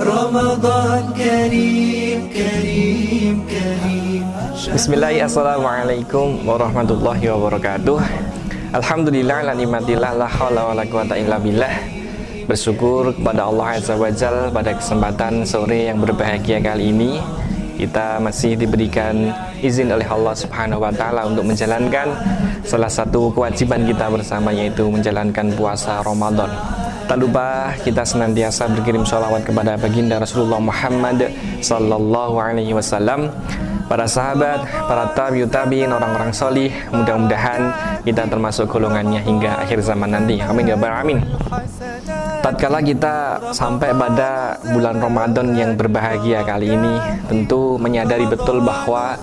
رمضان كريم كريم كريم Bismillahirrahmanirrahim Assalamualaikum warahmatullahi wabarakatuh Alhamdulillah lanimatillah la hawla wa la quwata illa billah Bersyukur kepada Allah Azza wa Jal pada kesempatan sore yang berbahagia kali ini kita masih diberikan izin oleh Allah Subhanahu wa taala untuk menjalankan salah satu kewajiban kita bersama yaitu menjalankan puasa Ramadan. Tak lupa kita senantiasa berkirim sholawat kepada baginda Rasulullah Muhammad sallallahu alaihi wasallam para sahabat, para tabiut tabiin, orang-orang solih, mudah-mudahan kita termasuk golongannya hingga akhir zaman nanti. Amin ya alamin tatkala kita sampai pada bulan Ramadan yang berbahagia kali ini tentu menyadari betul bahwa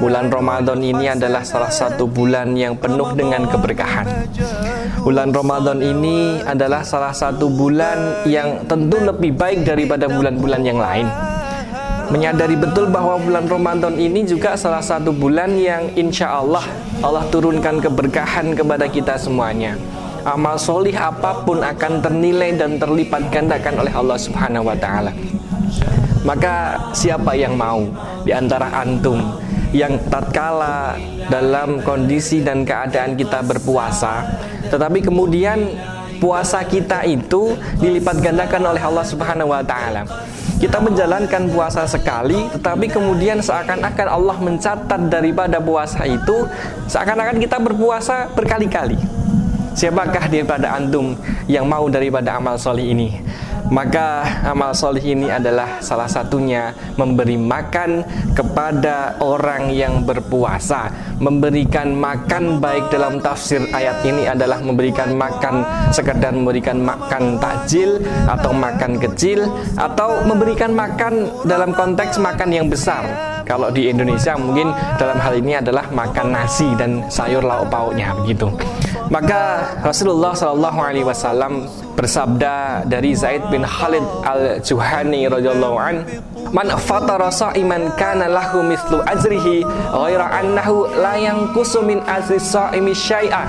bulan Ramadan ini adalah salah satu bulan yang penuh dengan keberkahan. Bulan Ramadan ini adalah salah satu bulan yang tentu lebih baik daripada bulan-bulan yang lain. Menyadari betul bahwa bulan Ramadan ini juga salah satu bulan yang insya Allah Allah turunkan keberkahan kepada kita semuanya amal solih apa pun akan ternilai dan terlipat gandakan oleh Allah Subhanahu wa taala. Maka siapa yang mau di antara antum yang tatkala dalam kondisi dan keadaan kita berpuasa, tetapi kemudian puasa kita itu dilipat gandakan oleh Allah Subhanahu wa taala. Kita menjalankan puasa sekali, tetapi kemudian seakan-akan Allah mencatat daripada puasa itu seakan-akan kita berpuasa berkali-kali. Siapakah daripada antum yang mau daripada amal solih ini? Maka amal solih ini adalah salah satunya memberi makan kepada orang yang berpuasa. Memberikan makan baik dalam tafsir ayat ini adalah memberikan makan Sekedar memberikan makan takjil atau makan kecil Atau memberikan makan dalam konteks makan yang besar. Kalau di Indonesia mungkin dalam hal ini adalah makan nasi dan sayur lauk pauknya begitu maka Rasulullah Shallallahu Alaihi Wasallam bersabda dari Zaid bin Khalid al Juhani radhiyallahu an Man fatara sa'iman kana lahu mislu ajrihi ghaira annahu la yanqusu min ajri sa'imi syai'a.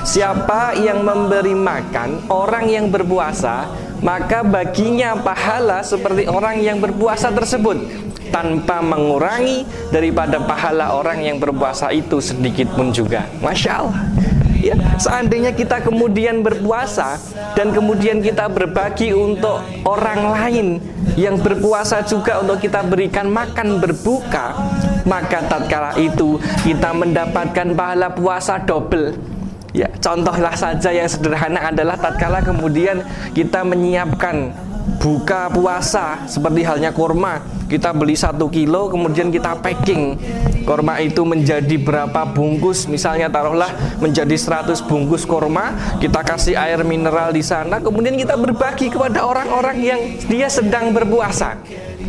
Siapa yang memberi makan orang yang berpuasa maka baginya pahala seperti orang yang berpuasa tersebut. Tanpa mengurangi daripada pahala orang yang berpuasa itu sedikit pun juga. Masya Allah ya seandainya kita kemudian berpuasa dan kemudian kita berbagi untuk orang lain yang berpuasa juga untuk kita berikan makan berbuka maka tatkala itu kita mendapatkan pahala puasa double. Ya contohlah saja yang sederhana adalah tatkala kemudian kita menyiapkan buka puasa seperti halnya kurma. Kita beli satu kilo kemudian kita packing. Korma itu menjadi berapa bungkus? Misalnya taruhlah menjadi 100 bungkus korma kita kasih air mineral di sana kemudian kita berbagi kepada orang-orang yang dia sedang berpuasa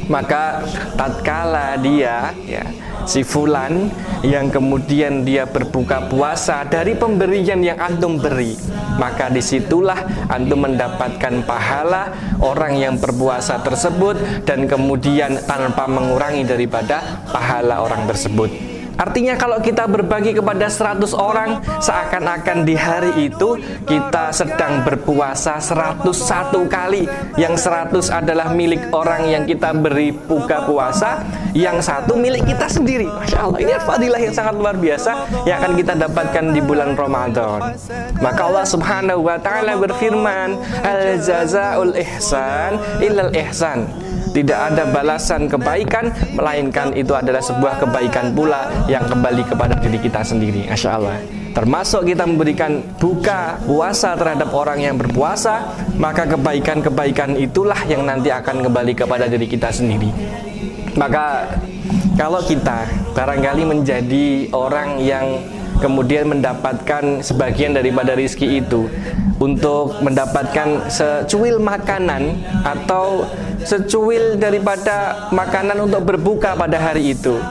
maka tatkala dia ya si fulan yang kemudian dia berbuka puasa dari pemberian yang antum beri maka di situlah antum mendapatkan pahala orang yang berpuasa tersebut dan kemudian tanpa mengurangi daripada pahala orang tersebut Artinya kalau kita berbagi kepada 100 orang Seakan-akan di hari itu kita sedang berpuasa 101 kali. Yang 100 adalah milik orang yang kita beri buka puasa Yang satu milik kita sendiri. Masya Allah ini fadilah yang sangat luar biasa Yang akan kita dapatkan di bulan Ramadan. Maka Allah subhanahu wa ta'ala berfirman Al jazaul ihsan illal ihsan. Tidak ada balasan kebaikan melainkan itu adalah sebuah kebaikan pula yang kembali kepada diri kita sendiri. Masya Allah termasuk kita memberikan buka puasa terhadap orang yang berpuasa maka kebaikan-kebaikan itulah yang nanti akan kembali kepada diri kita sendiri. Maka kalau kita barangkali menjadi orang yang kemudian mendapatkan sebagian daripada rizki itu untuk mendapatkan secuil makanan atau secuil daripada makanan untuk berbuka pada hari itu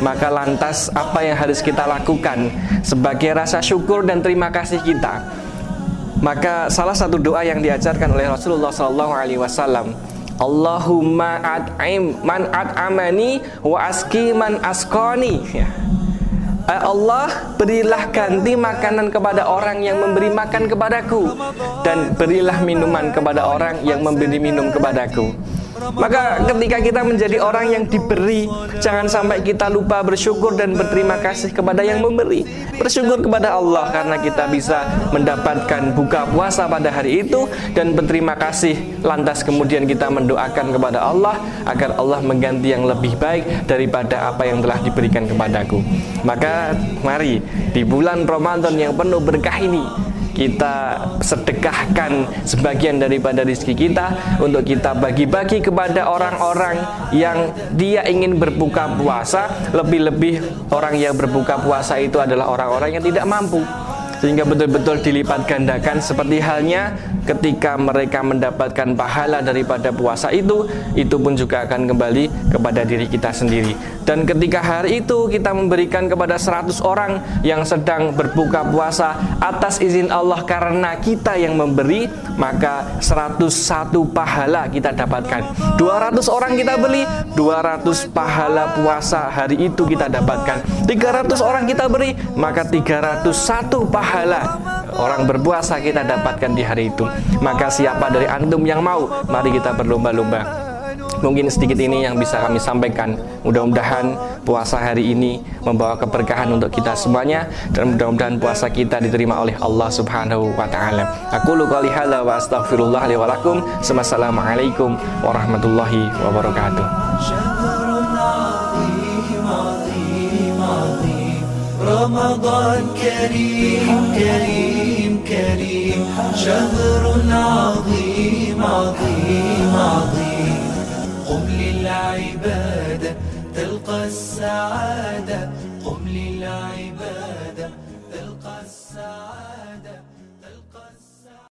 maka lantas apa yang harus kita lakukan sebagai rasa syukur dan terima kasih kita? Maka salah satu doa yang diajarkan oleh Rasulullah Shallallahu Alaihi Wasallam Allahumma at'im man at'amani wa aski man askoni. Ya. Allah berilah ganti makanan kepada orang yang memberi makan kepadaku dan berilah minuman kepada orang yang memberi minum kepadaku maka ketika kita menjadi orang yang diberi Jangan sampai kita lupa bersyukur dan berterima kasih kepada yang memberi. Bersyukur kepada Allah karena kita bisa mendapatkan buka puasa pada hari itu Dan berterima kasih Lantas kemudian kita mendoakan kepada Allah Agar Allah mengganti yang lebih baik daripada apa yang telah diberikan kepadaku. Maka mari di bulan Ramadan yang penuh berkah ini kita sedekahkan sebagian daripada rezeki kita untuk kita bagi-bagi kepada orang-orang yang dia ingin berbuka puasa. Lebih-lebih orang yang berbuka puasa itu adalah orang-orang yang tidak mampu sehingga betul-betul dilipat gandakan seperti halnya ketika mereka mendapatkan pahala daripada puasa itu itu pun juga akan kembali kepada diri kita sendiri. Dan ketika hari itu kita memberikan kepada 100 orang yang sedang berbuka puasa atas izin Allah karena kita yang memberi maka 101 pahala kita dapatkan. 200 orang kita beli 200 pahala puasa hari itu kita dapatkan. 300 orang kita beri maka 301 pahala pahala orang berpuasa kita dapatkan di hari itu. Maka siapa dari antum yang mau, mari kita berlomba-lomba. Mungkin sedikit ini yang bisa kami sampaikan. Mudah-mudahan puasa hari ini membawa keberkahan untuk kita semuanya dan mudah-mudahan puasa kita diterima oleh Allah Subhanahu wa taala. Aku lu qouli hadza wa astaghfirullah li wa lakum. Warahmatullahi wabarakatuh. رمضان كريم كريم كريم. شهر عظيم.